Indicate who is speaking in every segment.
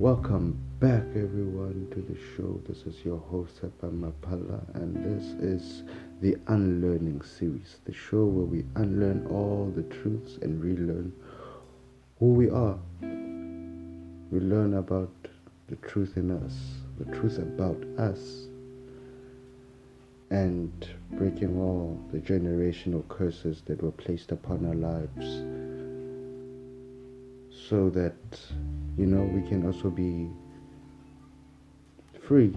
Speaker 1: Welcome back, everyone, to the show. This is your host, Sepa Mapala, and this is the Unlearning series, the show where we unlearn all the truths and relearn who we are. We learn about the truth in us, the truth about us, and breaking all the generational curses that were placed upon our lives so that you know we can also be free.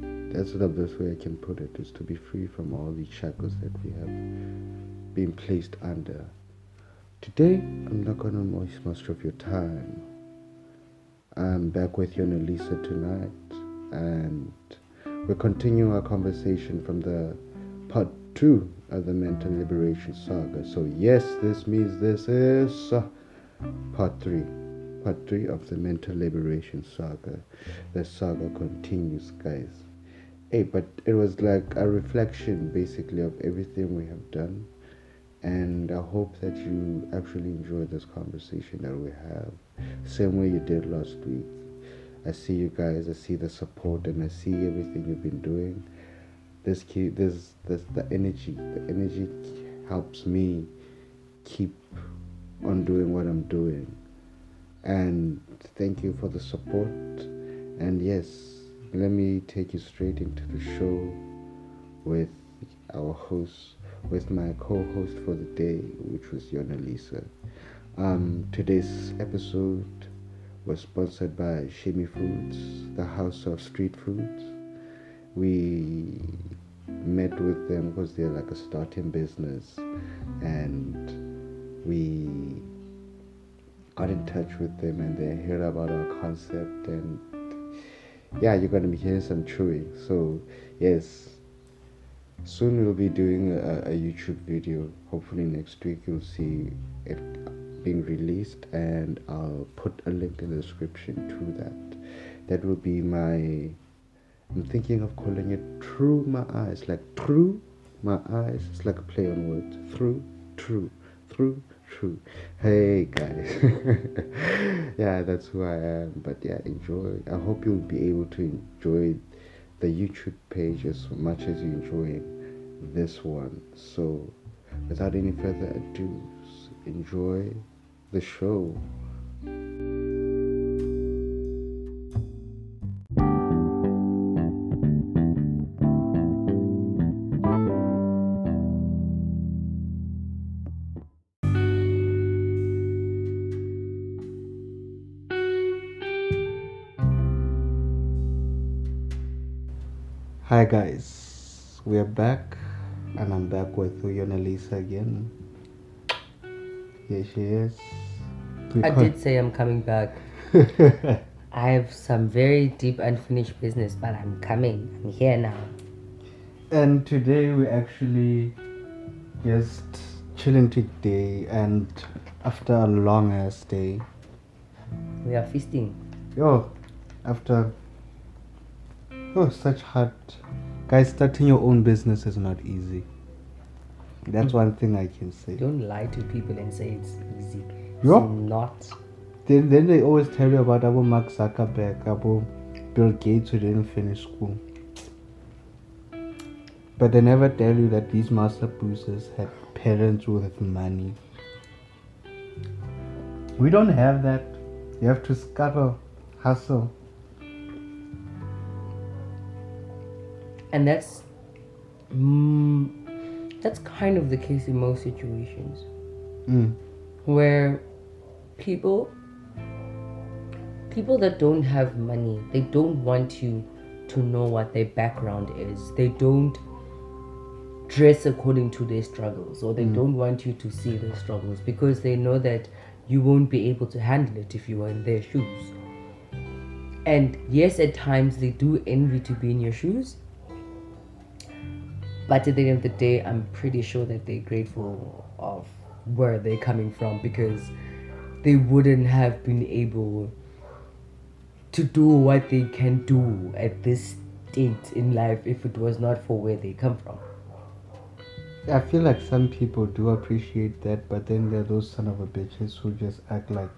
Speaker 1: That's the best way i can put it is to be free from all these shackles that we have been placed under. Today i'm not going to waste much of your time. I'm back with you and elisa tonight and we're continuing our conversation from the part two of the mental liberation saga. So yes this means this is uh, part three part three of the mental liberation saga. The saga continues, guys. Hey, but it was like a reflection basically of everything we have done. And I hope that you actually enjoy this conversation that we have. Same way you did last week. I see you guys, I see the support and I see everything you've been doing. This key this this the energy. The energy helps me keep on doing what I'm doing and thank you for the support. And yes, let me take you straight into the show with our host, with my co-host for the day, which was Yona Lisa. Um, today's episode was sponsored by Shimi Foods, the house of street foods. We met with them because they're like a starting business, and we got in touch with them and they heard about our concept and yeah you're going to be hearing some chewing so yes soon we'll be doing a, a youtube video. Hopefully next week you'll see it being released and i'll put a link in the description to that. That will be my i'm thinking of calling it through my eyes like through my eyes. It's like a play on words. Through true through true. Hey guys, yeah, that's who I am. But yeah, enjoy. I hope you'll be able to enjoy the YouTube page as much as you enjoy this one. So, without any further ado, enjoy the show. Hi guys, we are back and I'm back with Uyona Lisa again. Here she is.
Speaker 2: I did say I'm coming back. I have some very deep unfinished business, but I'm coming. I'm here now.
Speaker 1: And today we actually just chilling today and after a long ass day.
Speaker 2: We are feasting.
Speaker 1: Yo, after Oh, such hard. Guys, starting your own business is not easy. That's one thing I can say.
Speaker 2: Don't lie to people and say it's easy.
Speaker 1: Yeah.
Speaker 2: It's not.
Speaker 1: Then, then they always tell you about Abu Mark Zuckerberg, Abu Bill Gates who didn't finish school. But they never tell you that these master boosters had parents with money. We don't have that. You have to scuttle, hustle.
Speaker 2: And that's mm, that's kind of the case in most situations
Speaker 1: mm.
Speaker 2: where people people that don't have money they don't want you to know what their background is they don't dress according to their struggles or they
Speaker 1: Mm.
Speaker 2: don't want you to see their struggles because they know that you won't be able to handle it if you are in their shoes and yes at times they do envy to be in your shoes but at the end of the day i'm pretty sure that they're grateful of where they're coming from because they wouldn't have been able to do what they can do at this state in life if it was not for where they come from
Speaker 1: I feel like some people do appreciate that, but then there are those son of a bitches who just act like,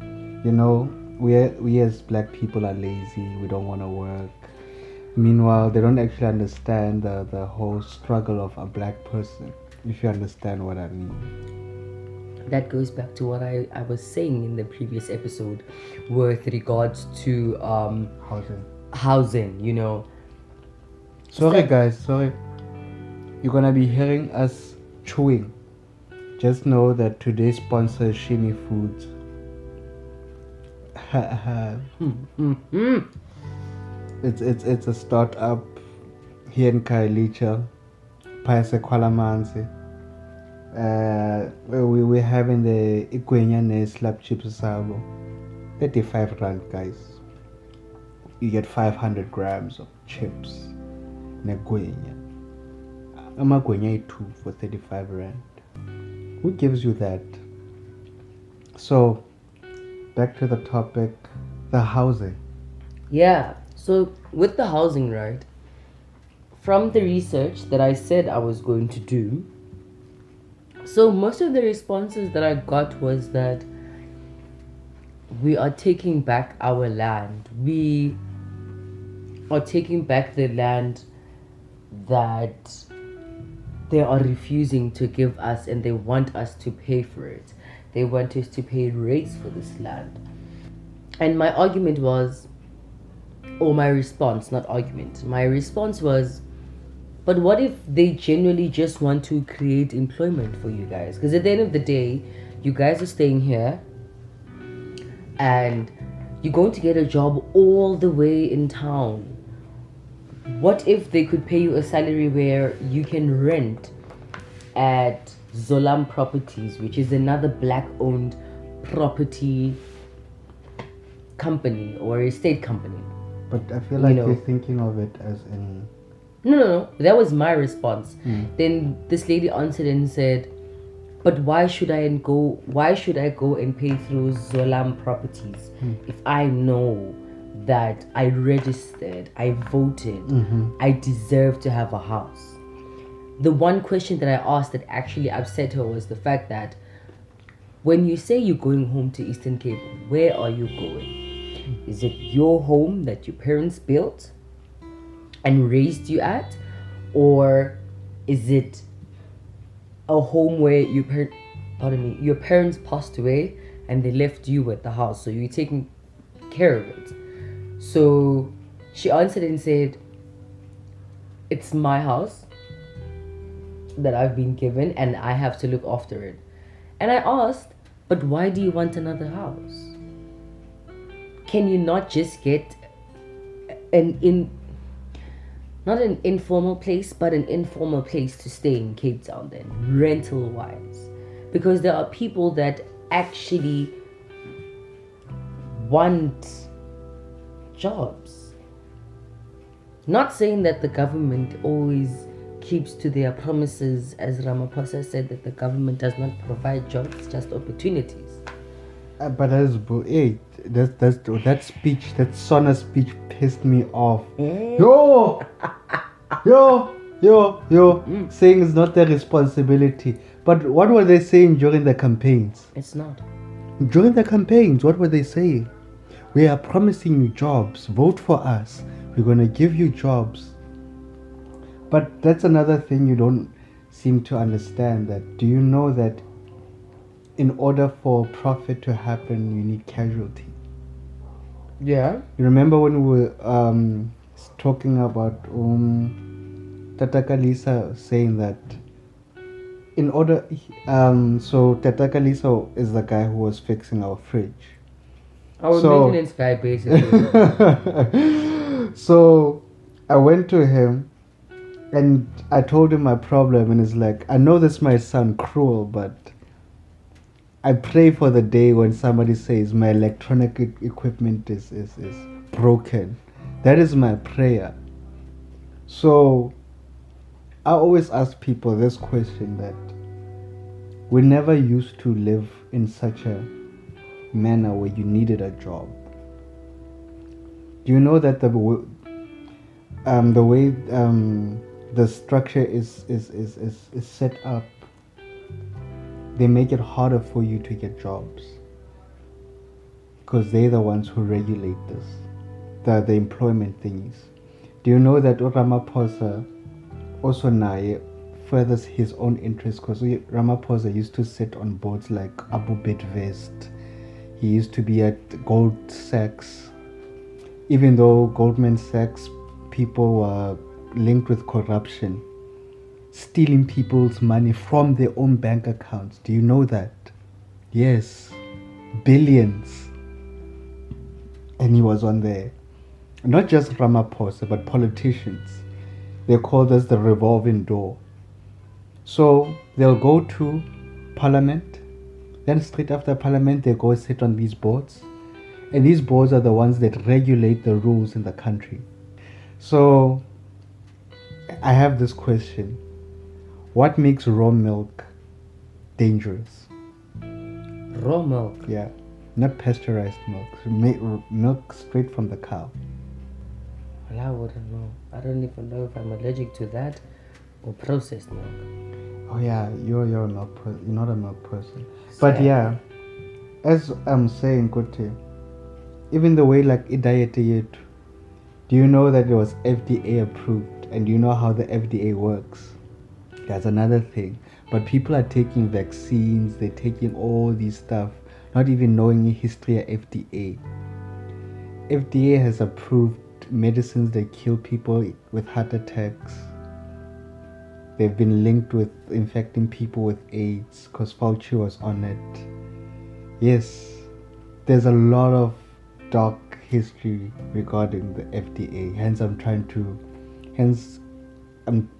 Speaker 1: you know,
Speaker 3: we we as black people are lazy. We don't want to work. Meanwhile, they don't actually understand the, the whole struggle of a black person. If you understand what I mean.
Speaker 2: that goes back to what I, I was saying in the previous episode with regards to um,
Speaker 3: Housing.
Speaker 2: housing, you know.
Speaker 3: Sorry,
Speaker 2: that-
Speaker 3: guys. Sorry. You're gonna be hearing us chewing. Just know that today's sponsor is Shimi Foods.
Speaker 2: Hmm, hmm, hmm.
Speaker 3: It's it's it's a startup here in Khayelitsha, Paise Kwalamanzi. Uh, we we're having the Igwenya ne slab chips sabo. 35 rand guys. You get 500 grams of chips. Negwenya. Amagwenya 2 for 35 rand. Who gives you that? So, back to the topic the housing.
Speaker 2: Yeah. So with the housing, right? From the research that I said I was going to do, so most of the responses that I got was that we are taking back our land. We are taking back the land that they are refusing to give us and they want us to pay for it. They want us to pay rates for this land. And my argument was, or my response, not argument, my response was, but what if they genuinely just want to create employment for you guys? Because at the end of the day, you guys are staying here and you're going to get a job all the way in town. What if they could pay you a salary where you can rent at Zolam Properties, which is another black owned property company or estate company?
Speaker 3: But I feel like
Speaker 2: know.
Speaker 3: you're thinking of it as in.
Speaker 2: No, no, no. That was my response. Hmm. Then this lady answered and said, "But why should I go? Why should I go and pay through Zolam Properties hmm. if I know that I registered, I voted, mm-hmm. I deserve to have a house?" The one question that I asked that actually upset her was the fact that when you say you're going home to Eastern Cape, where are you going? Is it your home that your parents built? and raised you at? Or is it a home where your par- pardon me your parents passed away and they left you with the house so you're taking care of it? So she answered and said it's my house that I've been given and I have to look after it. And I asked but why do you want another house can you not just get an in not an informal place, but an informal place to stay in Cape Town, then, rental wise. Because there are people that actually want jobs. Not saying that the government always keeps to their promises, as Ramaphosa said, that the government does not provide jobs, just opportunities.
Speaker 3: Uh, but bu- hey, that's that's that speech, that Sona speech pissed me off. Mm. Yo, yo, yo, yo, mm. saying it's not their responsibility. But what were they saying during the campaigns?
Speaker 2: It's not.
Speaker 3: During the campaigns, what were they saying? We are promising you jobs. Vote for us. We're gonna give you jobs. But that's another thing you don't seem to understand. That do you know that in order for profit to happen, you need casualty.
Speaker 2: Yeah.
Speaker 3: You remember when we were um, talking about um, Tataka Lisa saying that in order, um, so Tataka Lisa is the guy who was fixing our fridge.
Speaker 2: Our
Speaker 3: So-
Speaker 2: maintenance guy, basically.
Speaker 3: so I went to him and I told him my problem, and he's like, I know this might sound cruel, but I pray for the day when somebody says my electronic equipment is, is, is broken. That is my prayer. So I always ask people this question that we never used to live in such a manner where you needed a job. Do you know that the um, the way um, the structure is, is, is, is, is set up, they make it harder for you to get jobs. because they're the ones who regulate this, the the employment thingies. Do you know that Ramaphosa also now furthers his own interests because Ramaphosa used to sit on boards like Abu Bidvest. He used to be at Gold Sachs. Even though Goldman Sachs people were linked with corruption, stealing people's money from their own bank accounts. Do you know that? Yes, billions. And he was on there. Not just Ramaphosa, but politicians. They call this the revolving door. So they'll go to parliament, then straight after parliament, they go sit on these boards. And these boards are the ones that regulate the rules in the country. So I have this question What makes raw milk dangerous?
Speaker 2: Raw milk.
Speaker 3: Yeah, not pasteurized milk. Ma- milk straight from the cow.
Speaker 2: Well, I wouldn't know. I don't even know if I'm allergic to that or processed milk.
Speaker 3: Oh yeah, you're you're a milk you're not a milk person. But yeah, as I'm saying, Kote, even the way like diet do you know that it was FDA approved, and do you know how the FDA works? That's another thing. But people are taking vaccines, they're taking all these stuff, not even knowing the history of FDA. FDA has approved medicines that kill people with heart attacks. They've been linked with infecting people with AIDS because Fauci was on it. Yes, there's a lot of dark history regarding the FDA. Hence, I'm trying to, hence, I'm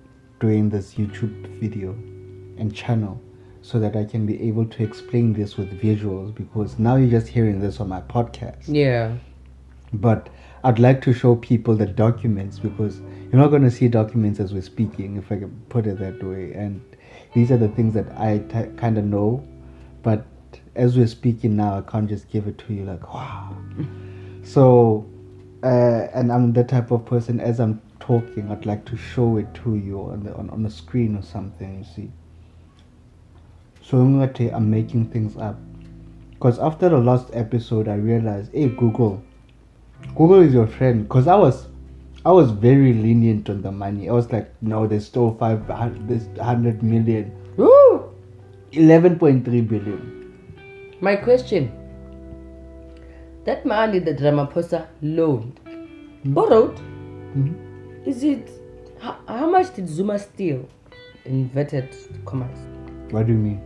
Speaker 3: doing this YouTube video and channel so that I can be able to explain this with visuals because now you're just hearing this on my podcast
Speaker 2: Yeah.
Speaker 3: but I'd like to show people the documents because you're not going to see documents as we're speaking, if I can put it that way. And these are the things that I t- kind of know, but as we're speaking now, I can't just give it to you like, wow. so, uh, and I'm the type of person, as I'm talking, I'd like to show it to you on the on, on the screen or something, you see. So Ngate, I'm making things up. Because after the last episode, I realized, hey, Google, Google is your friend. Because I was, I was very lenient on the money. I was like, no, they stole five hundred, there's hundred million,
Speaker 2: Woo!
Speaker 3: eleven point three billion.
Speaker 2: My question. That money that Ramaphosa loaned, borrowed,
Speaker 3: Mhm.
Speaker 2: Is it, how, how much did Zuma steal? Inverted commas.
Speaker 3: What do you mean?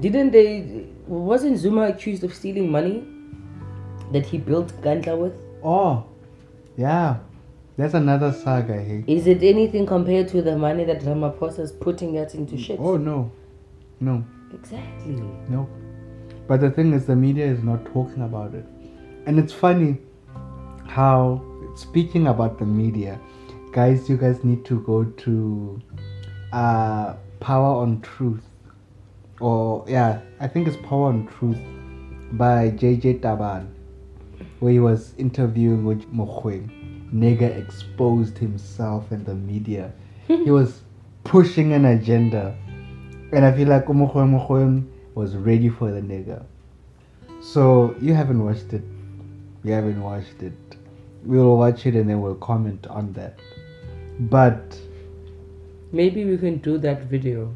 Speaker 2: Didn't they, wasn't Zuma accused of stealing money that he built Nkandla with?
Speaker 3: Oh, yeah, that's another saga. Hey.
Speaker 2: Is it anything compared to the money that Ramaphosa is putting out into mm, shit?
Speaker 3: Oh no, no,
Speaker 2: Exactly.
Speaker 3: no. But the thing is, the media is not talking about it, and it's funny how speaking about the media, guys, you guys need to go to uh, Power on Truth, or yeah, I think it's Power on Truth by JJ Tabane, where he was interviewing with Mokhweng. Nigga exposed himself in the media. he was pushing an agenda, and I feel like Mokhweng was ready for the nigga. So you haven't watched it. You haven't watched it. We'll watch it and then we'll comment on that. But
Speaker 2: Maybe we can do that video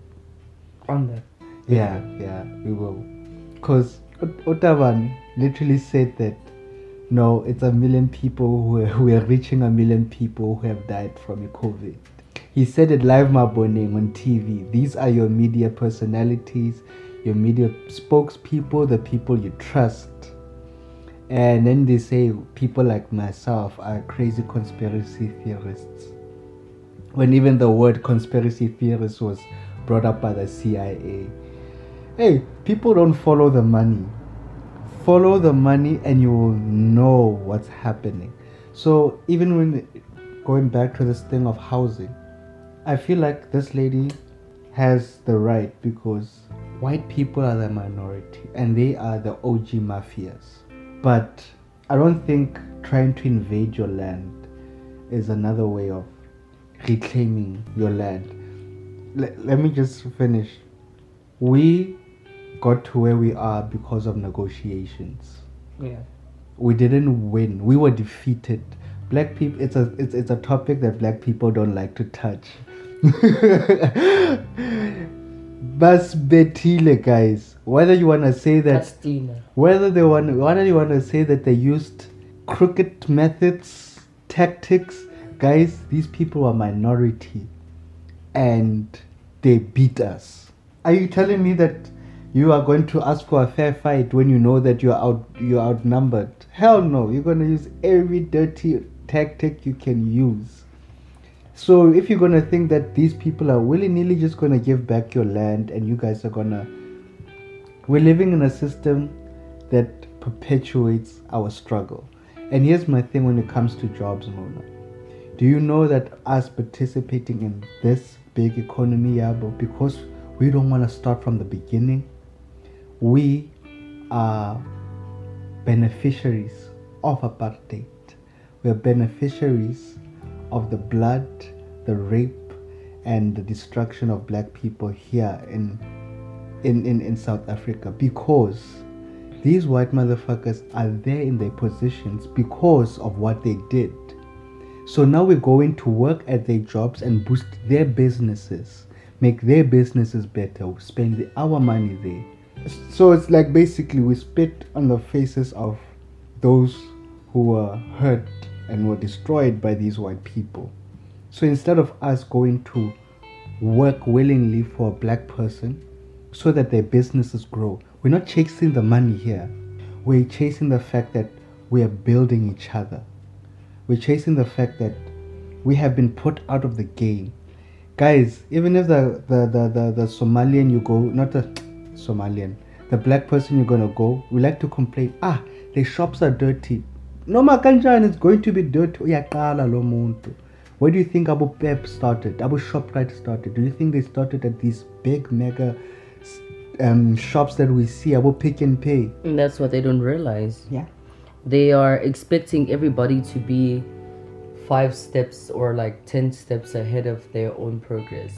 Speaker 2: on that.
Speaker 3: yeah, yeah, we will. Because Otavan literally said that no, it's a million people who are, who are reaching a million people who have died from COVID. He said it live Maboning on TV. These are your media personalities, your media spokespeople, the people you trust. And then they say people like myself are crazy conspiracy theorists. When even the word conspiracy theorist was brought up by the CIA. Hey, people don't follow the money. Follow the money and you will know what's happening. So, even when going back to this thing of housing, I feel like this lady has the right because white people are the minority and they are the OG mafias. But I don't think trying to invade your land is another way of reclaiming your land. Let, let me just finish. We got to where we are because of negotiations.
Speaker 2: Yeah.
Speaker 3: we didn't win. We were defeated. Black people. It's a it's, it's a topic that black people don't like to touch. Bas betile, guys. Whether you wanna say that
Speaker 2: Castina.
Speaker 3: whether they want whether you want to say that they used crooked methods tactics guys these people are minority and they beat us are you telling me that you are going to ask for a fair fight when you know that you're out you're outnumbered hell no you're to use every dirty tactic you can use so if you're to think that these people are willy-nilly just to give back your land and you guys are to we're living in a system that perpetuates our struggle. And here's my thing when it comes to jobs, Mona. Do you know that us participating in this big economy, Yabo, because we don't want to start from the beginning, we are beneficiaries of apartheid. We're beneficiaries of the blood, the rape, and the destruction of black people here in in, in, in South Africa because these white motherfuckers are there in their positions because of what they did. So now we're going to work at their jobs and boost their businesses, make their businesses better, we spend our money there. So it's like basically we spit on the faces of those who were hurt and were destroyed by these white people. So instead of us going to work willingly for a black person, so that their businesses grow. We're not chasing the money here. We're chasing the fact that we are building each other. We're chasing the fact that we have been put out of the game. Guys, even if the, the, the, the, the Somalian you go, not the Somalian, the black person you're gonna go, we like to complain, ah, the shops are dirty. No makanjan is going to be dirty. Uyaqala lo muntu. Where do you think Abu Pep started? Abu Shoprite started? Do you think they started at these big mega um, shops that we see, Abu Pick and Pay?
Speaker 2: And that's what they don't realize.
Speaker 3: Yeah.
Speaker 2: They are expecting everybody to be five steps or like 10 steps ahead of their own progress.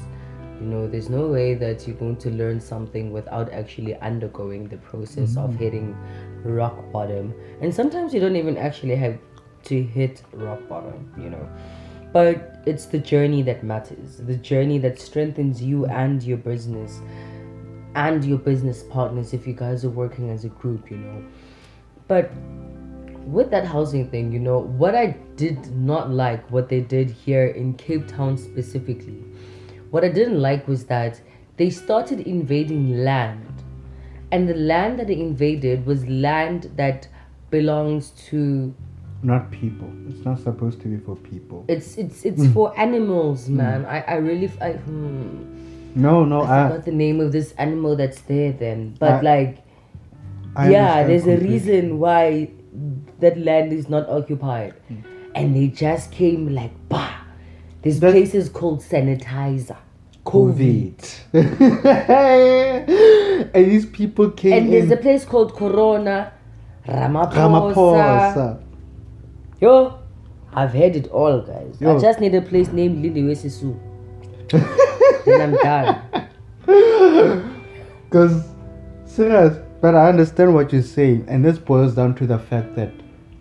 Speaker 2: You know, there's no way that you're going to learn something without actually undergoing the process of mm. hitting rock bottom. And sometimes you don't even actually have to hit rock bottom, you know. But it's the journey that matters, the journey that strengthens you and your business and your business partners if you guys are working as a group, you know. But with that housing thing, you know, what I did not like what they did here in Cape Town specifically, what I didn't like was that they started invading land. And the land that they invaded was land that belongs to
Speaker 3: Not people. It's not supposed to be for people.
Speaker 2: it's it's it's for animals, man. I, I really I, hmm.
Speaker 3: No, no,
Speaker 2: I
Speaker 3: I,
Speaker 2: forgot the name of this animal that's there then. But
Speaker 3: I-
Speaker 2: like
Speaker 3: I
Speaker 2: yeah, there's a reason why that land is not occupied.
Speaker 3: Hmm.
Speaker 2: And they just came like bah. This
Speaker 3: That-
Speaker 2: place is called sanitizer.
Speaker 3: COVID. and these people came
Speaker 2: And there's
Speaker 3: in
Speaker 2: a place called Corona, Ramaphosa.
Speaker 3: Ramaphosa.
Speaker 2: Yo, I've heard it all, guys. I just need a place named Lindiwe Sisulu. then I'm done.
Speaker 3: Because, serious, but I understand what you're saying, and this boils down to the fact that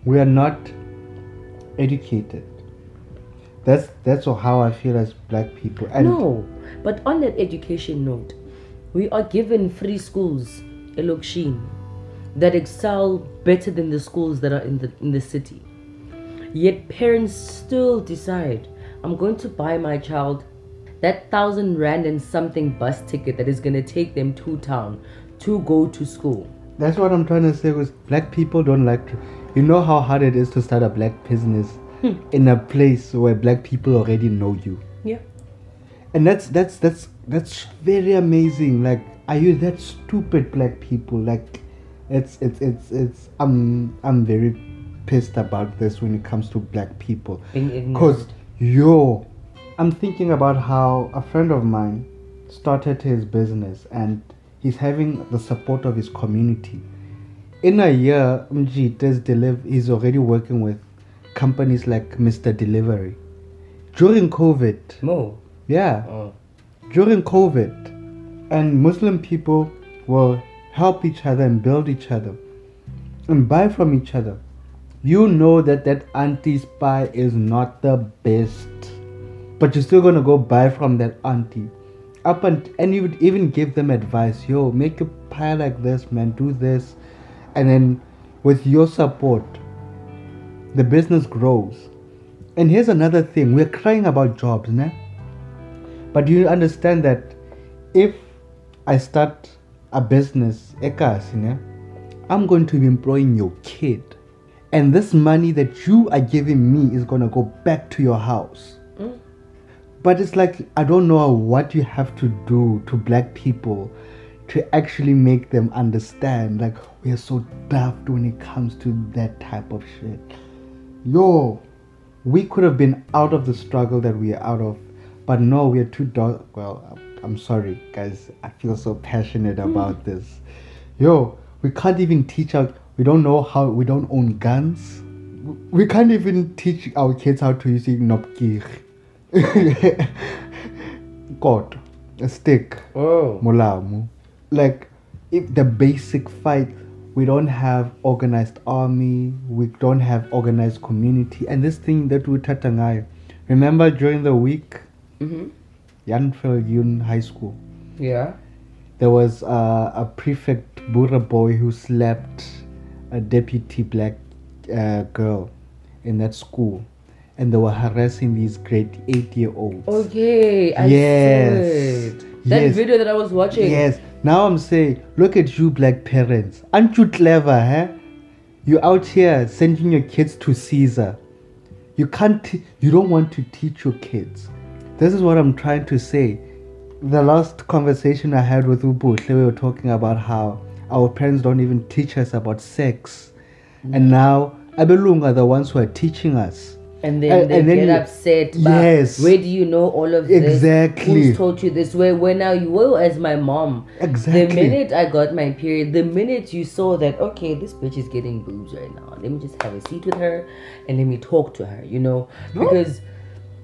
Speaker 3: we are not educated. That's that's how I feel as black people. And
Speaker 2: No, but on that education note, we are given free schools, Elokshin, that excel better than the schools that are in the in the city. Yet parents still decide, I'm going to buy my child that thousand rand and something bus ticket that is gonna take them to town to go to school.
Speaker 3: that's what I'm trying to say. Was black people don't like to. You know how hard it is to start a black business hmm. in a place where black people already know you.
Speaker 2: Yeah.
Speaker 3: and that's that's that's that's very amazing like are you that stupid black people like it's it's it's it's i'm i'm very pissed about this when it comes to black people because yo i'm thinking about how a friend of mine started his business and he's having the support of his community in a year Mjit is deliv- he's already working with companies like mr delivery during covid
Speaker 2: Mo.
Speaker 3: yeah
Speaker 2: Oh.
Speaker 3: during COVID, and Muslim people will help each other and build each other and buy from each other. You know that that auntie's pie is not the best, but you're still gonna go buy from that auntie. Up and and you would even give them advice. Yo, make your pie like this, man. Do this, and then with your support, the business grows. And here's another thing: we're crying about jobs, né? But you understand that if I start a business, ekasi? I'm going to be employing your kid. And this money that you are giving me is going to go back to your house. But it's like, I don't know what you have to do to black people to actually make them understand. Like, we are so daft when it comes to that type of shit. Yo, we could have been out of the struggle that we are out of. But no, we are too dark. Well, I'm sorry, guys. I feel so passionate about this. Yo, we can't even teach our. We don't know how. We don't own guns. We can't even teach our kids how to use nopkir. God, a stick,
Speaker 2: Oh.
Speaker 3: molamu. Like, if the basic fight, we don't have organized army. We don't have organized community. And this thing that we tatangai. Remember during the week,
Speaker 2: Mm-hmm.
Speaker 3: Yanfeld Yun High School.
Speaker 2: Yeah.
Speaker 3: There was uh, a prefect Bura boy who slapped a deputy black uh, girl in that school, and they were harassing these grade eight year olds.
Speaker 2: Okay. I
Speaker 3: Yes.
Speaker 2: That
Speaker 3: Yes.
Speaker 2: video that I was watching.
Speaker 3: Yes. Now I'm saying, look at you, black parents. Aren't you clever, huh? You're out here sending your kids to Caesar. You can't. T- you don't want to teach your kids. This is what I'm trying to say. The last conversation I had with Ubuhle, we were talking about how our parents don't even teach us about sex, and mm. now Abelung are the ones who are teaching us.
Speaker 2: And then they
Speaker 3: and then
Speaker 2: get
Speaker 3: you-
Speaker 2: upset. But
Speaker 3: Yes.
Speaker 2: Where do you know all of this?
Speaker 3: Exactly.
Speaker 2: Who's taught you this? Where when now you were as my mom.
Speaker 3: Exactly.
Speaker 2: The minute I got my period, the minute you saw that, okay, this bitch is getting boobs right now. Let me just have a seat with her and let me talk to her, you know? Because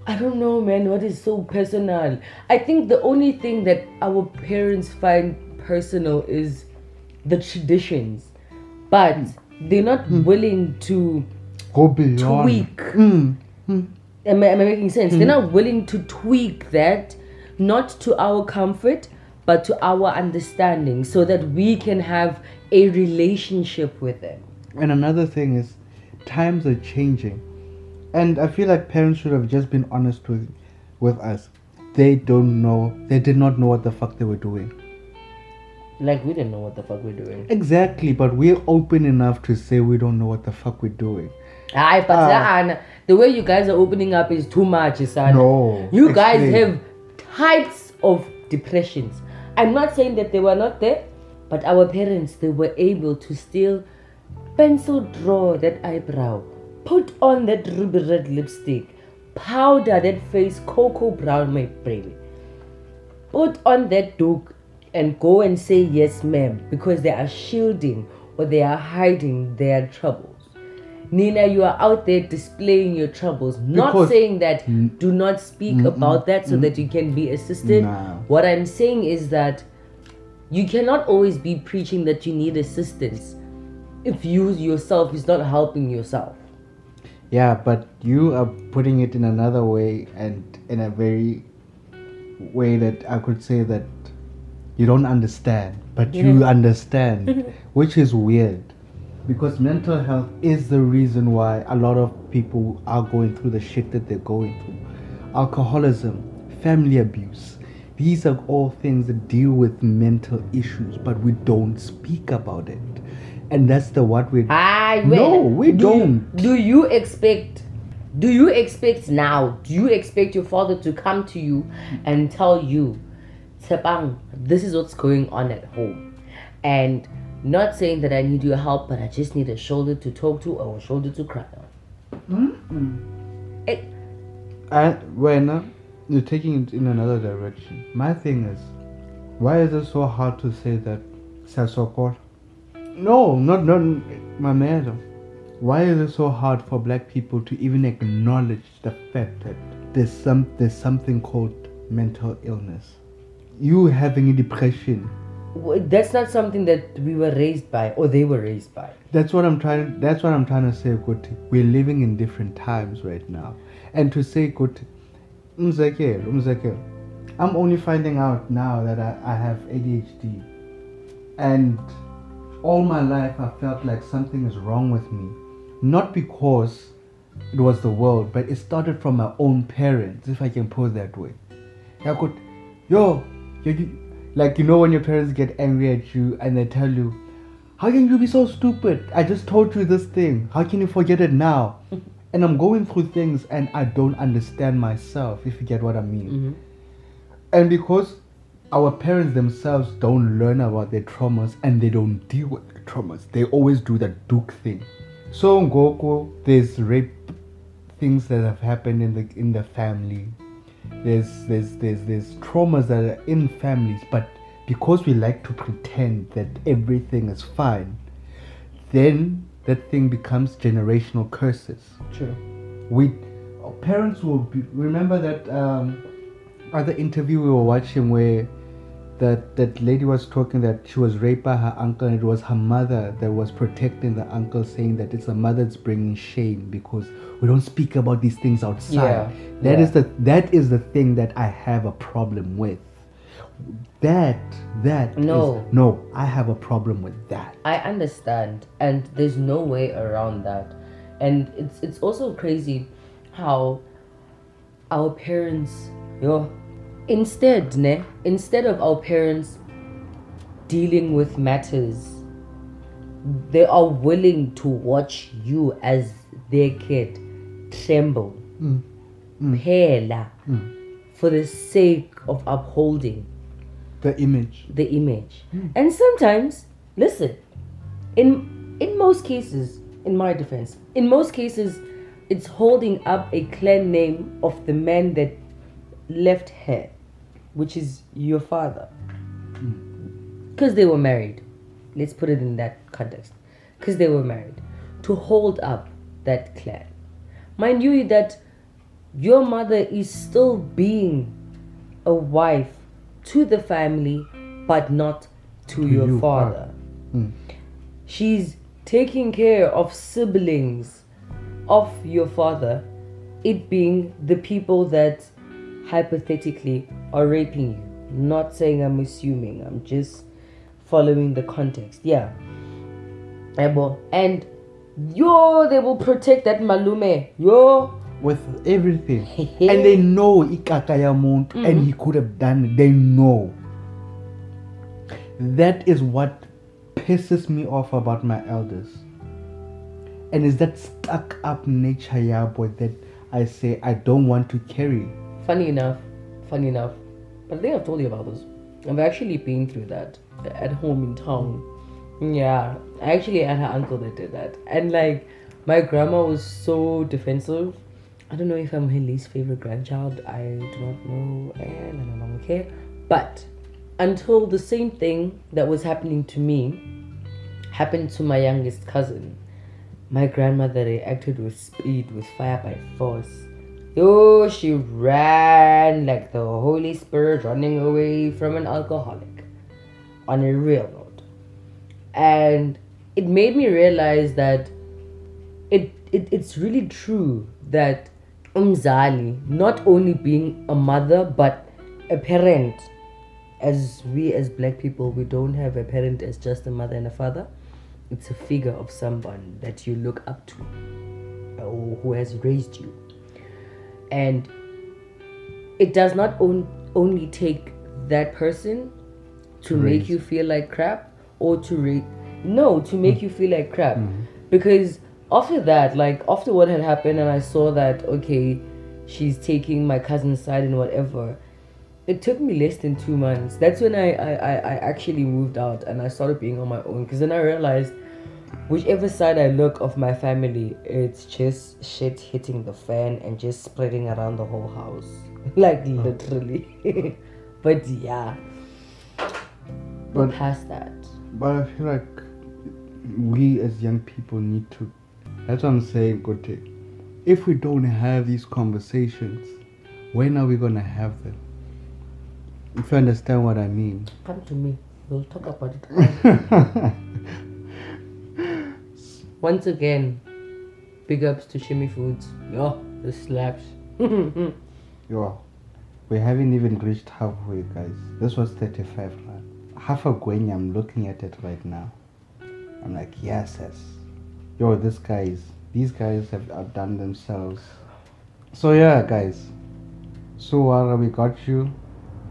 Speaker 2: I don't know, man, what is so personal. I think the only thing that our parents find personal is the traditions. But they're not
Speaker 3: Hmm.
Speaker 2: willing to
Speaker 3: Go beyond.
Speaker 2: tweak.
Speaker 3: Mm.
Speaker 2: Am I, am I making sense? They're not willing to tweak that, not to our comfort, but to our understanding, so that we can have a relationship with them.
Speaker 3: And another thing is, times are changing, and I feel like parents should have just been honest with, with us. They don't know. They did not know what the fuck they were doing.
Speaker 2: Like we didn't know what the fuck we're doing.
Speaker 3: Exactly, but we're open enough to say we don't know what the fuck we're doing.
Speaker 2: Aye, but uh, the way you guys are opening up is too much, son.
Speaker 3: No,
Speaker 2: You guys
Speaker 3: explain.
Speaker 2: have types of depressions. I'm not saying that they were not there, but our parents they were able to still pencil draw that eyebrow, put on that ruby red lipstick, powder that face cocoa brown, my baby. Put on that duke and go and say yes, ma'am, because they are shielding or they are hiding their troubles. Nina, you are out there displaying your troubles. Not
Speaker 3: Because-
Speaker 2: saying that mm. do not speak about that so that you can be assisted.
Speaker 3: Nah.
Speaker 2: What I'm saying is that you cannot always be preaching that you need assistance if you yourself is not helping yourself.
Speaker 3: Yeah, but you are putting it in another way and in a very way that I could say that you don't understand, but you understand, which is weird. Because mental health is the reason why a lot of people are going through the shit that they're going through. Alcoholism, family abuse. These are all things that deal with mental issues, but we don't speak about it. And that's the what we
Speaker 2: Ah,
Speaker 3: No, we
Speaker 2: do
Speaker 3: don't.
Speaker 2: do you expect? Do you expect now? Do you expect your father to come to you and tell you, Tepang, this is what's going on at home, and not saying that I need your help, but I just need a shoulder to talk to or a shoulder to cry on. Eh,
Speaker 3: And when uh, you're taking it in another direction, my thing is, why is it so hard to say that Sasokor? No, not not my madam. Why is it so hard for black people to even acknowledge the fact that there's some there's something called mental illness? You having a depression,
Speaker 2: that's not something that we were raised by or they were raised by.
Speaker 3: That's what I'm trying. That's what I'm trying to say, Kuti. We're living in different times right now, and to say, Kuti, I'm only finding out now that I, I have ADHD, and all my life I felt like something is wrong with me, not because it was the world, but it started from my own parents, if I can put it that way. Yo, yo, you, like you know when your parents get angry at you and they tell you, how can you be so stupid? I just told you this thing. How can you forget it now? and I'm going through things and I don't understand myself, if you get what I mean.
Speaker 2: Mm-hmm.
Speaker 3: And because our parents themselves don't learn about their traumas and they don't deal with their traumas, they always do the Duke thing. So in Goku, there's rape things that have happened in the in the family. There's there's there's there's traumas that are in families, but because we like to pretend that everything is fine, then that thing becomes generational curses
Speaker 2: True.
Speaker 3: we our parents will be remember that um, other interview we were watching where that that lady was talking that she was raped by her uncle and it was her mother that was protecting the uncle saying that it's the mother that's bringing shame because we don't speak about these things outside
Speaker 2: Yeah,
Speaker 3: That
Speaker 2: yeah.
Speaker 3: is the that is the thing that i have a problem with that that
Speaker 2: No.
Speaker 3: no i have a problem with that
Speaker 2: I understand, and there's no way around that. And it's it's also crazy how our parents, yo, instead, ne, instead of our parents dealing with matters, they are willing to watch you as their kid tremble, mm. mm. phela, mm. for the sake of upholding
Speaker 3: the image.
Speaker 2: the image. And sometimes, listen, in in most cases, in my defense, in most cases, it's holding up a clan name of the man that left her, which is your father. Because they were married. Let's put it in that context. Because they were married. To hold up that clan. Mind you, that your mother is still being a wife to the family, but not to,
Speaker 3: To
Speaker 2: your
Speaker 3: you,
Speaker 2: father.
Speaker 3: Mm.
Speaker 2: She's taking care of siblings of your father, it being the people that hypothetically are raping you. Not saying I'm assuming, I'm just following the context. Yeah. And yo, they will protect that malume. Yo.
Speaker 3: with everything and they know ikaka ya muntu and mm-hmm. he could have done it they know that is what pisses me off about my elders and is that stuck up nature yeah, boy, that i say i don't want to carry
Speaker 2: Funny enough, funny enough, but I think I've told you about this. I've actually been through that at home in town. Yeah, I actually had her uncle that did that, and like my grandma was so defensive. I don't know if I'm her least favorite grandchild. I do not know, and I don't care. But until the same thing that was happening to me happened to my youngest cousin, my grandmother reacted with speed, with fire by force. Yo, she ran like the Holy Spirit running away from an alcoholic on a real note. And it made me realize that it, it it's really true that umzali, not only being a mother but a parent, as we as black people, we don't have a parent as just a mother and a father. It's a figure of someone that you look up to or who has raised you and it does not on, only take that person to make you feel like crap or to re- no to make hmm. you feel like crap. Hmm. Because after that like after what had happened and i saw that okay she's taking my cousin's side and whatever it took me less than two months. That's when i i, I, I actually moved out and i started being on my own. Because then i realized whichever side I look of my family, it's just shit hitting the fan and just spreading around the whole house. like literally. but yeah.
Speaker 3: But-
Speaker 2: past that.
Speaker 3: but i feel like we as young people need to that's what i'm saying Gote. if we don't have these conversations when are we gonna have them if you understand what i mean
Speaker 2: Come to me. We'll talk about it. Once again, big ups to Shimmy Foods. Yo, this slaps.
Speaker 3: Yo, we haven't even reached halfway, guys. This was 35 rand. Half a gwen, I'm looking at it right now. I'm like, yes, yes. Yo, this guys, these guys have outdone themselves. So yeah, guys. So uh, we got you,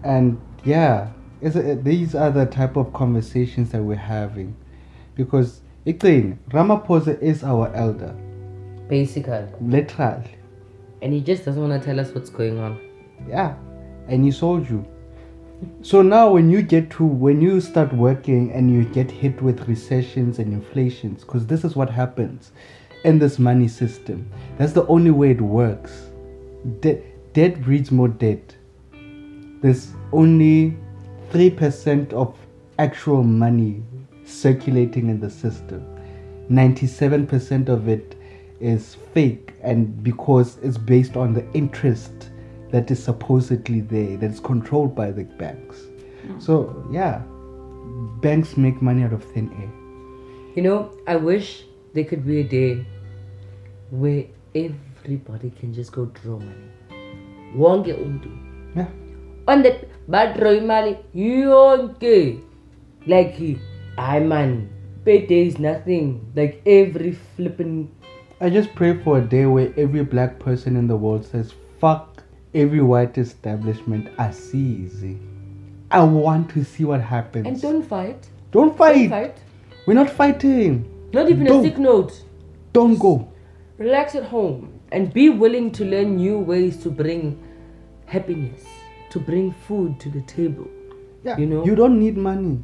Speaker 3: and yeah, it, these are the type of conversations that we're having, because again, Ramaphosa is our elder,
Speaker 2: Basically.
Speaker 3: literally.
Speaker 2: And he just doesn't want to tell us what's going on.
Speaker 3: Yeah, and he sold you. So now, when you get to when you start working and you get hit with recessions and inflations, because this is what happens in this money system. That's the only way it works. De- debt breeds more debt. There's only three percent of actual money circulating in the system. Ninety-seven percent of it is fake, and because it's based on the interest that is supposedly there, that is controlled by the banks. Hmm. So yeah, banks make money out of thin air.
Speaker 2: You know, I wish there could be a day where everybody can just go draw money. Wonke umuntu.
Speaker 3: Yeah.
Speaker 2: On that badraw imali yonke. Like I man, payday is nothing. Like every flipping
Speaker 3: I just pray for a day where every black person in the world says, fuck every white establishment I see easy. I want to see what happens.
Speaker 2: and don't fight.
Speaker 3: Don't fight.
Speaker 2: Don't fight.
Speaker 3: We're not fighting.
Speaker 2: Not even
Speaker 3: Don't.
Speaker 2: a sick note.
Speaker 3: Don't go.
Speaker 2: Relax at home and be willing to learn new ways to bring happiness, to bring food to the table.
Speaker 3: Yeah.
Speaker 2: You know?
Speaker 3: You don't need money.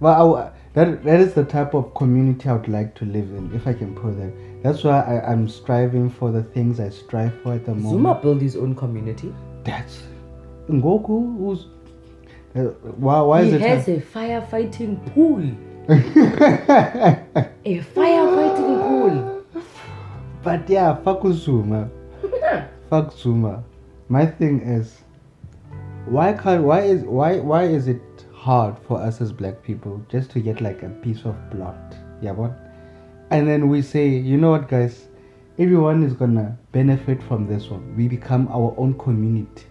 Speaker 3: Well, I, that that is the type of community I would like to live in, if I can put that. That's why I, I'm striving for the things I strive for at the moment.
Speaker 2: Zuma built his own community.
Speaker 3: That's Ngoku. Who's uh, why? Why
Speaker 2: he
Speaker 3: is it?
Speaker 2: has a firefighting pool. a firefighting pool.
Speaker 3: but yeah, fuck Zuma. fuck Zuma. My thing is, why can't? Why is why why is it hard for us as black people just to get like a piece of plot? Yeah, what? And then we say, you know what, guys? Everyone is gonna benefit from this one. We become our own community,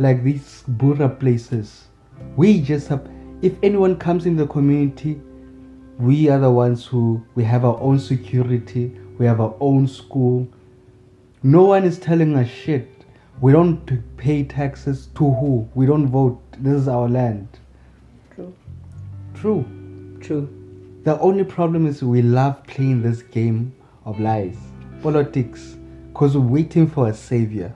Speaker 3: like these Bura places. We just have. If anyone comes in the community, we are the ones who we have our own security we have our own school no one is telling us shit we don't pay taxes to who we don't vote this is our land.
Speaker 2: True
Speaker 3: True. the only problem is we love playing this game of lies politics because we're waiting for a savior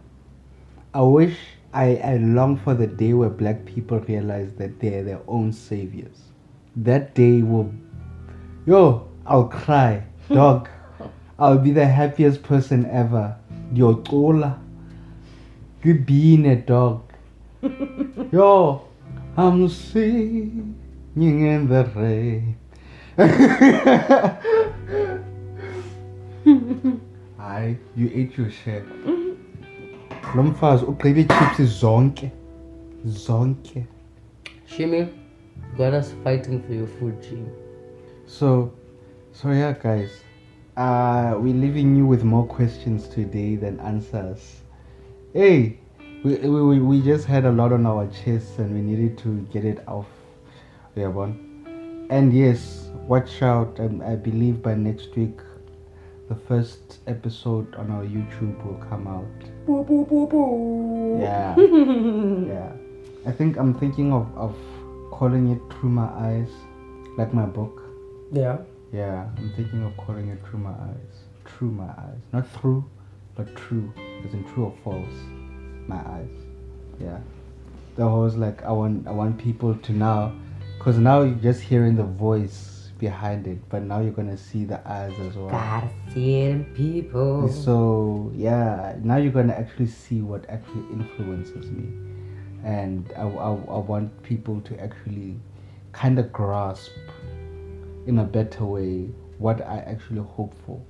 Speaker 3: i wish I, I long for the day where black people realize that they're their own saviors that day will Yo, I'll cry. Dog. I'll be the happiest person ever. Yo, Tola. Good being a dog. Yo, I'm singing in the rain. Hayi, you ate your share. Lo mfazi ugqibe chips zonke. Zonke.
Speaker 2: Shimi, got us fighting for your food, Jim.
Speaker 3: So, so yeah, guys, uh, we're leaving you with more questions today than answers. Hey, we, we, we- we just had a lot on our chests and we needed to get it off. Yeah, one. And yes, watch out. Um, I believe by next week, the first episode on our YouTube will come out.
Speaker 2: Boo, boo, boo, boo.
Speaker 3: Yeah, yeah. I think I'm thinking of, of calling it Through My Eyes, like my book.
Speaker 2: Yeah.
Speaker 3: Yeah, I'm thinking of calling it Through My Eyes. Through My Eyes. Not through, but true. As in true or false. My eyes. Yeah. The whole is like, I want, I want people to now, because now you're just hearing the voice behind it, but now you're going to see the eyes as well.
Speaker 2: Gotta see it in people.
Speaker 3: So, yeah, now you're going to actually see what actually influences me. And I, I, I want people to actually kind of grasp in a better way what I actually hope for.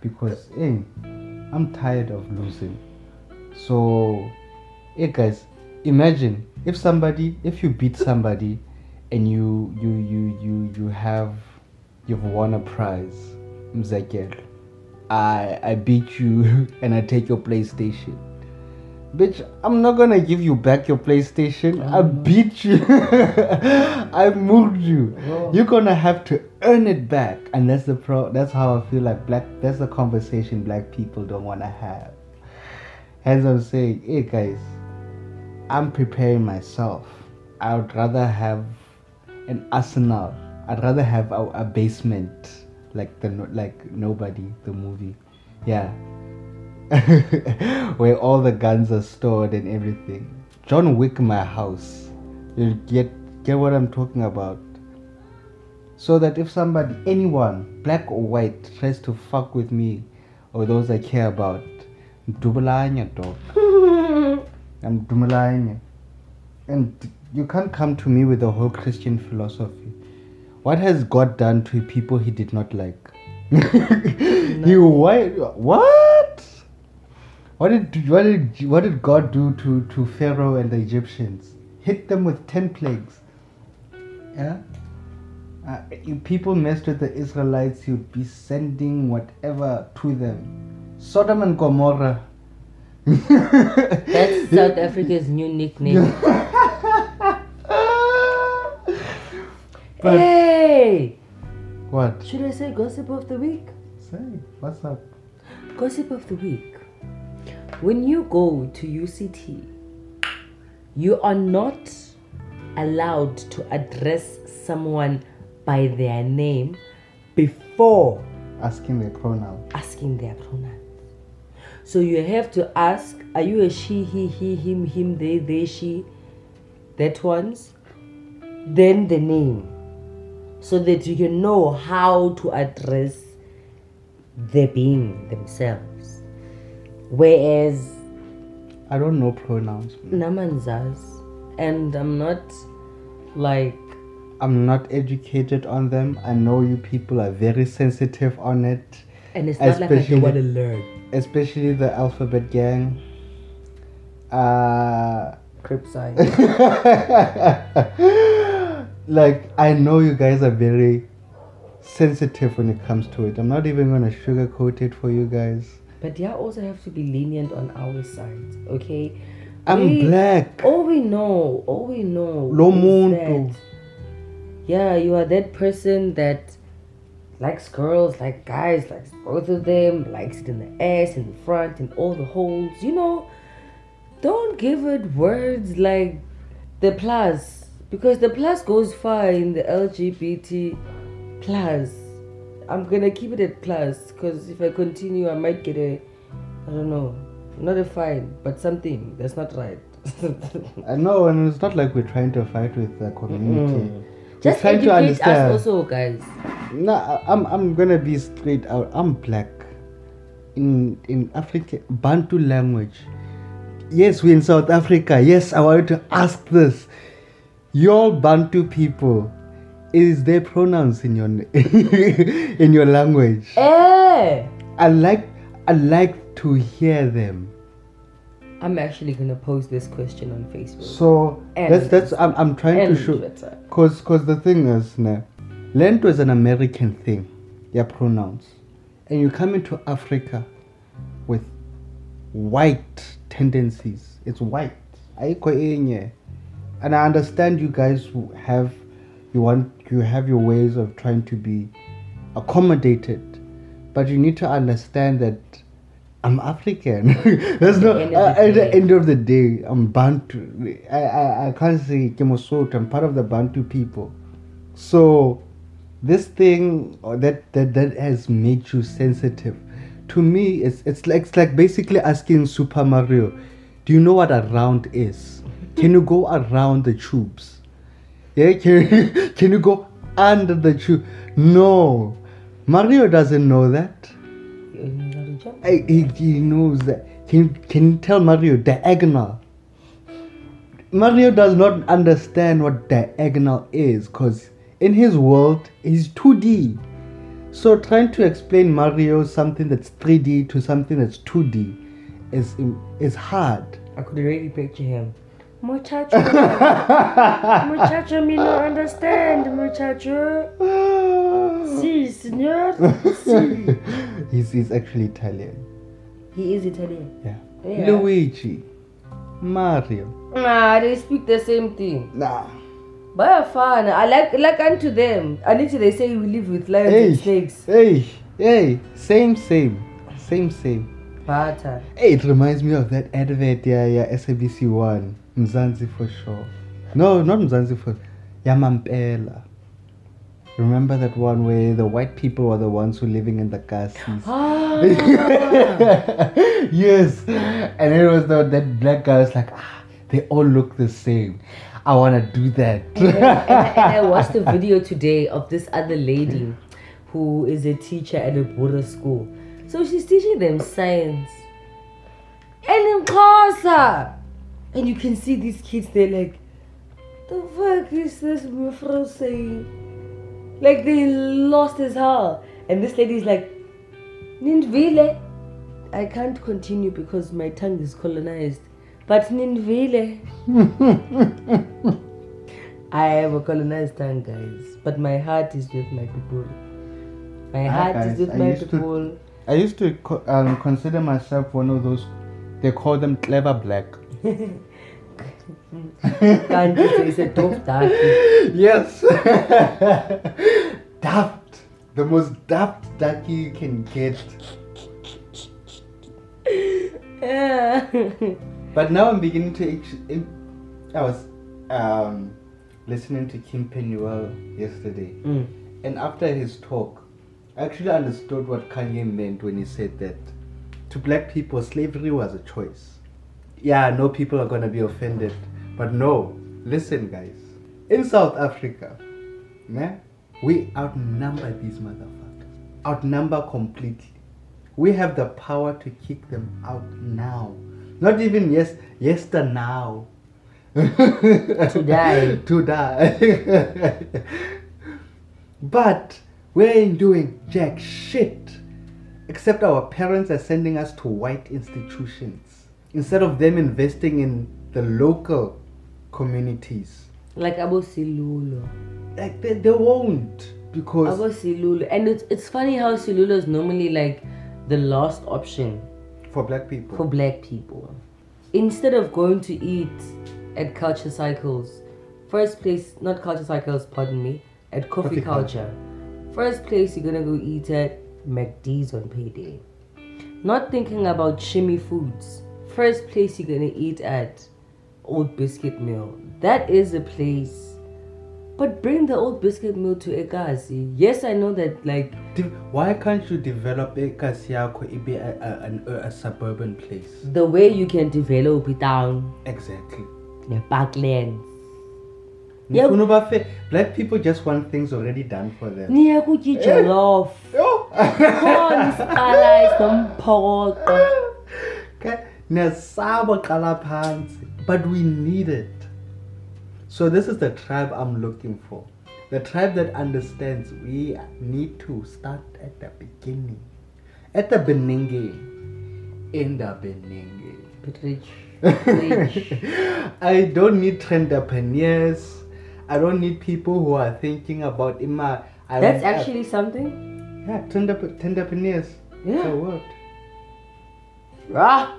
Speaker 3: Because, hey, I'm tired of losing. So, hey guys, imagine if somebody, if you beat somebody and you you you you you have you've won a prize, Mzekel. I I beat you and I take your PlayStation. Bitch, I'm not gonna give you back your PlayStation. I oh. beat you. I moved you.
Speaker 2: Oh.
Speaker 3: You're gonna have to earn it back, and that's the pro. That's how I feel like black. That's the conversation black people don't wanna have. As I'm saying, hey guys, I'm preparing myself. I would rather have an arsenal. I'd rather have a, a basement like the like nobody the movie, yeah, where all the guns are stored and everything. John Wick, my house. You get get what I'm talking about. So that if somebody, anyone, black or white, tries to fuck with me or those I care about, Dubalanya dog. I'm Dumalanya. And you can't come to me with the whole Christian philosophy. What has God done to people he did not like? you why what? What did what did what did God do to, to Pharaoh and the Egyptians? Hit them with ten plagues. Yeah? Uh, if people messed with the Israelites, he would be sending whatever to them. Sodom and Gomorrah.
Speaker 2: That's South Africa's new nickname.
Speaker 3: But
Speaker 2: hey!
Speaker 3: what?
Speaker 2: Should I say gossip of the week?
Speaker 3: Say, what's up?
Speaker 2: Gossip of the week. When you go to UCT, you are not allowed to address someone by their name before
Speaker 3: Asking their pronoun.
Speaker 2: asking their pronouns. So you have to ask, are you a she, he, he, him, him, they, they, she? That ones. Then the name. So that you can know how to address the being themselves. Whereas
Speaker 3: I don't know pronouns.
Speaker 2: Namanzas, and I'm not like
Speaker 3: I'm not educated on them. I know you people are very sensitive on it,
Speaker 2: and it's not like I don't want to learn.
Speaker 3: especially the alphabet gang. Uh,
Speaker 2: Crip side.
Speaker 3: like I know you guys are very sensitive when it comes to it. I'm not even gonna sugarcoat it for you guys.
Speaker 2: But yeah, also have to be lenient on our side, okay?
Speaker 3: I'm
Speaker 2: We-
Speaker 3: black.
Speaker 2: All we know, all we know.
Speaker 3: Lo
Speaker 2: that, yeah, you are that person that likes girls, like guys, likes both of them, likes it in the ass, in the front, in all the holes. You know, don't give it words like the plus, because the plus goes far in the LGBT plus. I'm gonna keep it at plus, because if I continue, I might get a, I don't know, not a fine, but something that's not right.
Speaker 3: I know, and it's not like we're trying to fight with the community. We're
Speaker 2: Just
Speaker 3: trying to
Speaker 2: educate us
Speaker 3: understand.
Speaker 2: also, guys.
Speaker 3: No, I'm I'm gonna be straight out. I'm black. In in Africa, Bantu language. Yes, we're in South Africa. Yes, I wanted to ask this. Your Bantu people, is there pronouns in your in your language?
Speaker 2: Eh!
Speaker 3: I like I like to hear them.
Speaker 2: I'm actually gonna post this question on Facebook.
Speaker 3: So
Speaker 2: And-
Speaker 3: that's that's I'm I'm trying to show.
Speaker 2: Twitter.
Speaker 3: Cause, cause the thing is, ne, Lento is an American thing, yeah, pronouns, and you come into Africa with white tendencies. It's white. And I understand you guys who have, you want, you have your ways of trying to be accommodated, but you need to understand that I'm African. There's no
Speaker 2: At the end of
Speaker 3: uh,
Speaker 2: the
Speaker 3: at the
Speaker 2: day.
Speaker 3: end of the day, I'm Bantu. I I, I can't say Kemosoto. I'm part of the Bantu people. So this thing that that that has made you sensitive. To me, it's it's like it's like basically asking Super Mario, do you know what a round is? Can you go around the tubes? Yeah, can, can you go under the tube? No, Mario doesn't know that. I, he, he knows that. Can, can you tell Mario diagonal? Mario does not understand what diagonal is because in his world, he's 2D. So trying to explain Mario something that's 3D to something that's 2D is, is hard.
Speaker 2: I could really picture him Muchacho. muchacho, me no understand, muchacho. Si, senor. Si.
Speaker 3: he's, he's actually Italian.
Speaker 2: He is Italian.
Speaker 3: Yeah.
Speaker 2: Yeah.
Speaker 3: Luigi. Mario.
Speaker 2: Nah, they speak the same thing.
Speaker 3: Nah.
Speaker 2: But fun. I like like unto them. Until they say we live with lions
Speaker 3: Hey.
Speaker 2: and snakes.
Speaker 3: Hey, hey, same, same, same, same.
Speaker 2: Butter.
Speaker 3: Uh, hey, it reminds me of that advert, yeah, yeah, SABC One, Mzansi for sure. No, not Mzansi for, Yamampela. Remember that one where the white people were the ones who were living in the castles?
Speaker 2: Ah.
Speaker 3: yes, and it was the, that black guy was like, ah, they all look the same. I wanna do that.
Speaker 2: and, I, and I- and I watched a video today of this other lady who is a teacher at a border school. So she's teaching them science. And in Xhosa. And you can see these kids, they're like, the fuck is this Mufro saying? Like they lost as hell. And this lady's like, Nindvile. I can't continue because my tongue is colonized. But Nindvile. I have a colonized tongue, guys, but my heart is with my people. My
Speaker 3: Ah,
Speaker 2: heart
Speaker 3: guys,
Speaker 2: is with
Speaker 3: I
Speaker 2: my
Speaker 3: used to-
Speaker 2: people.
Speaker 3: I used to um, consider myself one of those, they call them clever black.
Speaker 2: Say it's a tough dark?
Speaker 3: Yes. daft. The most daft ducky you can get.
Speaker 2: Yeah.
Speaker 3: But now I'm beginning to. I was um, listening to Kim Penuel yesterday,
Speaker 2: Mm.
Speaker 3: and after his talk, I actually understood what Kanye meant when he said that to black people, slavery was a choice. Yeah, I know people are gonna be offended, but no, listen, guys. In South Africa, man, we outnumber these motherfuckers. Outnumber completely. We have the power to kick them out now. Not even yes, yester now.
Speaker 2: To die.
Speaker 3: to die. but we ain't doing jack shit. Except our parents are sending us to white institutions instead of them investing in the local communities.
Speaker 2: like Abo Silulo.
Speaker 3: Like they, they won't because
Speaker 2: Abo Silulo. And it's, it's funny how Silulo is normally like the last option
Speaker 3: for black people.
Speaker 2: for black people. Instead of going to eat at Culture Cycles, first place, not Culture Cycles, pardon me, at Coffee,
Speaker 3: Coffee
Speaker 2: Culture. First place you're gonna go eat at McD's on payday. Not thinking about shimmy foods. First place you're gonna eat at Old Biscuit Mill. That is a place. But bring the Old Biscuit Mill to Ekasi. Yes, I know that like
Speaker 3: De- why can't you develop a Kasiako be a, a, a, a suburban place?
Speaker 2: the way you can develop it down
Speaker 3: Exactly.
Speaker 2: the backlands. Yeah.
Speaker 3: Black people just want things already done for them.
Speaker 2: niya kutya ijolof eh?
Speaker 3: Oh.
Speaker 2: khona isiqala esinomphoko
Speaker 3: Okay. Nesaba qala phansi, but we need it. So this is the tribe I'm looking for. The tribe that understands we need to start at the beginning. At the beginning. In the beginning. I don't need entrepreneurs. I don't need people who are thinking about Ima. I
Speaker 2: that's actually something
Speaker 3: yeah, entrep- entrepreneurs.
Speaker 2: Yeah.
Speaker 3: So what?
Speaker 2: ah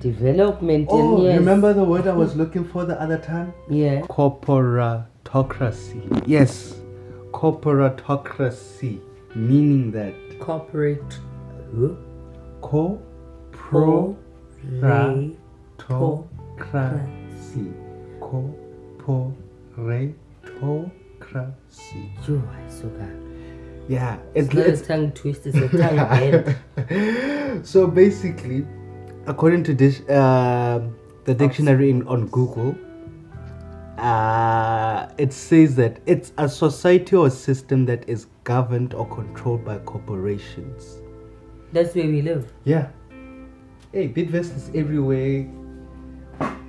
Speaker 2: development
Speaker 3: Oh,
Speaker 2: yes.
Speaker 3: remember the word I was looking for the other time?
Speaker 2: yeah
Speaker 3: Corporatocracy. Yes, corporatocracy, meaning that
Speaker 2: corporate huh?
Speaker 3: corporatocracy.
Speaker 2: Pro-
Speaker 3: Corporatocracy.
Speaker 2: Yo, I suka.
Speaker 3: Yeah,
Speaker 2: It's
Speaker 3: it's, it's
Speaker 2: tongue twist, it's a tongue bend.
Speaker 3: so basically, according to this, uh, the dictionary in, on Google, uh, it says that it's a society or system that is governed or controlled by corporations.
Speaker 2: That's where we live.
Speaker 3: Yeah. Hey, Bidvest is everywhere.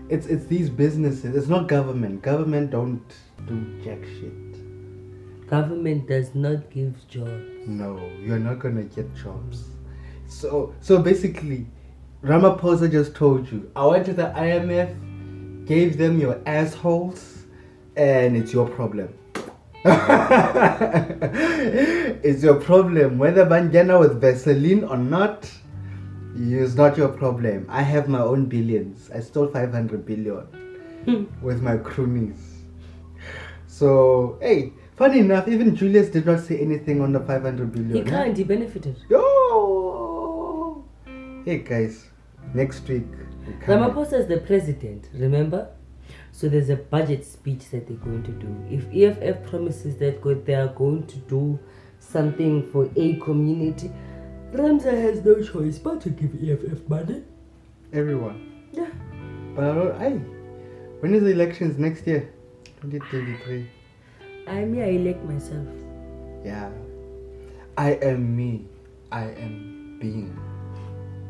Speaker 3: It's it's these businesses. It's not government. Government don't do jack shit.
Speaker 2: Government does not give jobs.
Speaker 3: No, you're not gonna get jobs. So so basically, Ramaphosa just told you. I went to the IMF.
Speaker 4: gave them your assholes, and it's your problem. it's your problem. Whether Banjana was Vaseline or not, it's not your problem. I have my own billions. I stole 500 billion hmm. with my cronies. So, hey, funny enough, even Julius did not say anything on the 500 billion.
Speaker 2: He can't. He benefited.
Speaker 4: Yo! Hey guys, next week. we.
Speaker 2: Ramaphosa is the president, remember? So there's a budget speech that they're going to do. If EFF promises that they are going to do something for a community, Ramza has no choice but to give EFF money.
Speaker 4: Everyone.
Speaker 2: Yeah.
Speaker 4: But I don't, I, when is the elections next year? 2023.
Speaker 2: I'm here, I elect myself.
Speaker 4: Yeah. I am me. I am being.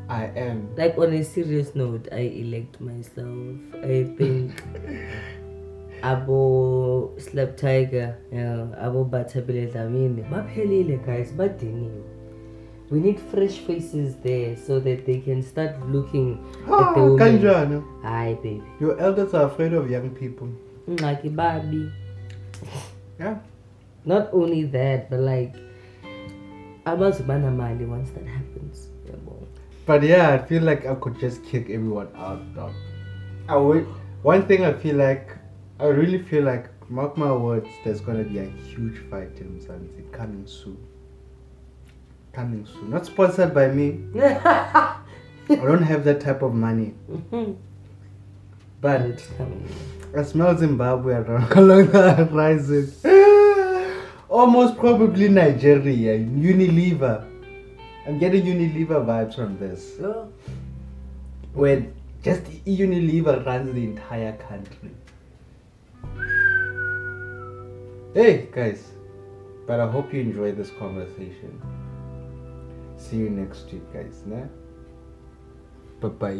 Speaker 4: I am.
Speaker 2: Like on a serious note, I elect myself. I think abo slap tiger, yeah, abo Bathabile Dlamini. Baphelile guys, badiniwe. We need fresh faces there so that they can start looking
Speaker 4: Ah,
Speaker 2: at the women. Hi baby.
Speaker 4: Your elders are afraid of young people.
Speaker 2: Ngaki babi.
Speaker 4: Yeah.
Speaker 2: Not only that, but like abazubana mali once that happens.
Speaker 4: But yeah, I feel like I could just kick everyone out, dog. I would. One thing I feel like, I really feel like, mark my words, there's gonna be a huge fight in Mzansi coming soon. Coming soon. Not sponsored by me. I don't have that type of money. But
Speaker 2: It's coming.
Speaker 4: I smell Zimbabwe around- along the horizon. Almost probably Nigeria, Unilever. I'm getting Unilever vibes from this.
Speaker 2: Oh.
Speaker 4: Where just Unilever runs the entire country. Hey guys, but I hope you enjoyed this conversation. See you next week, guys. Nah? Bye bye.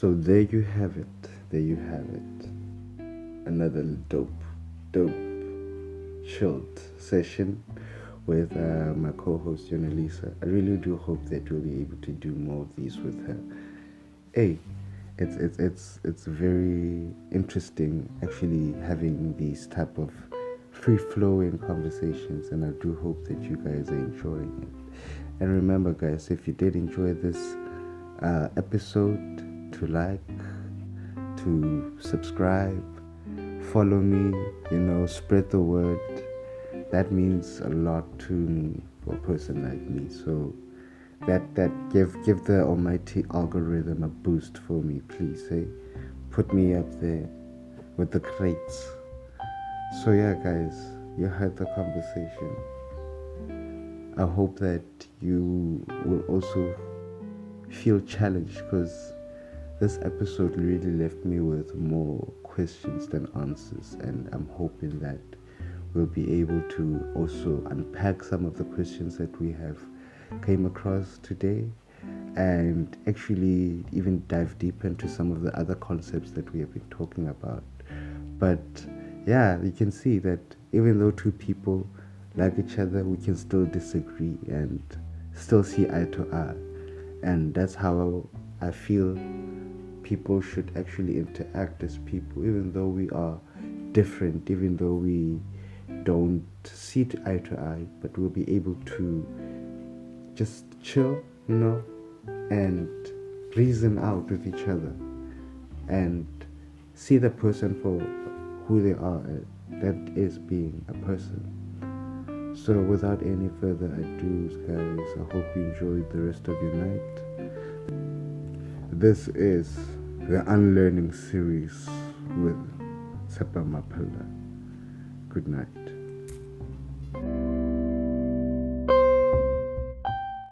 Speaker 3: So there you have it. There you have it. Another dope, dope, chilled session with uh, my co-host Yonelisa. I really do hope that we'll be able to do more of these with her. Hey, it's it's it's it's very interesting actually having these type of free flowing conversations, and I do hope that you guys are enjoying it. And remember, guys, if you did enjoy this uh, episode, to like, to subscribe, follow me, you know, spread the word. That means a lot to me for a person like me. So that that give give the almighty algorithm a boost for me, please. Hey, put me up there with the crates. So yeah, guys, you heard the conversation. I hope that you will also feel challenged because this episode really left me with more questions than answers, and I'm hoping that we'll be able to also unpack some of the questions that we have came across today and actually even dive deep into some of the other concepts that we have been talking about. But yeah you can see that even though two people like each other we can still disagree and still see eye to eye. And that's how i feel people should actually interact as people even though we are different even though we don't see eye to eye but we'll be able to just chill you know and reason out with each other and see the person for who they are uh, that is being a person. So without any further ado guys i hope you enjoyed the rest of your night this is the unlearning series with Sepa Mapala. Good night.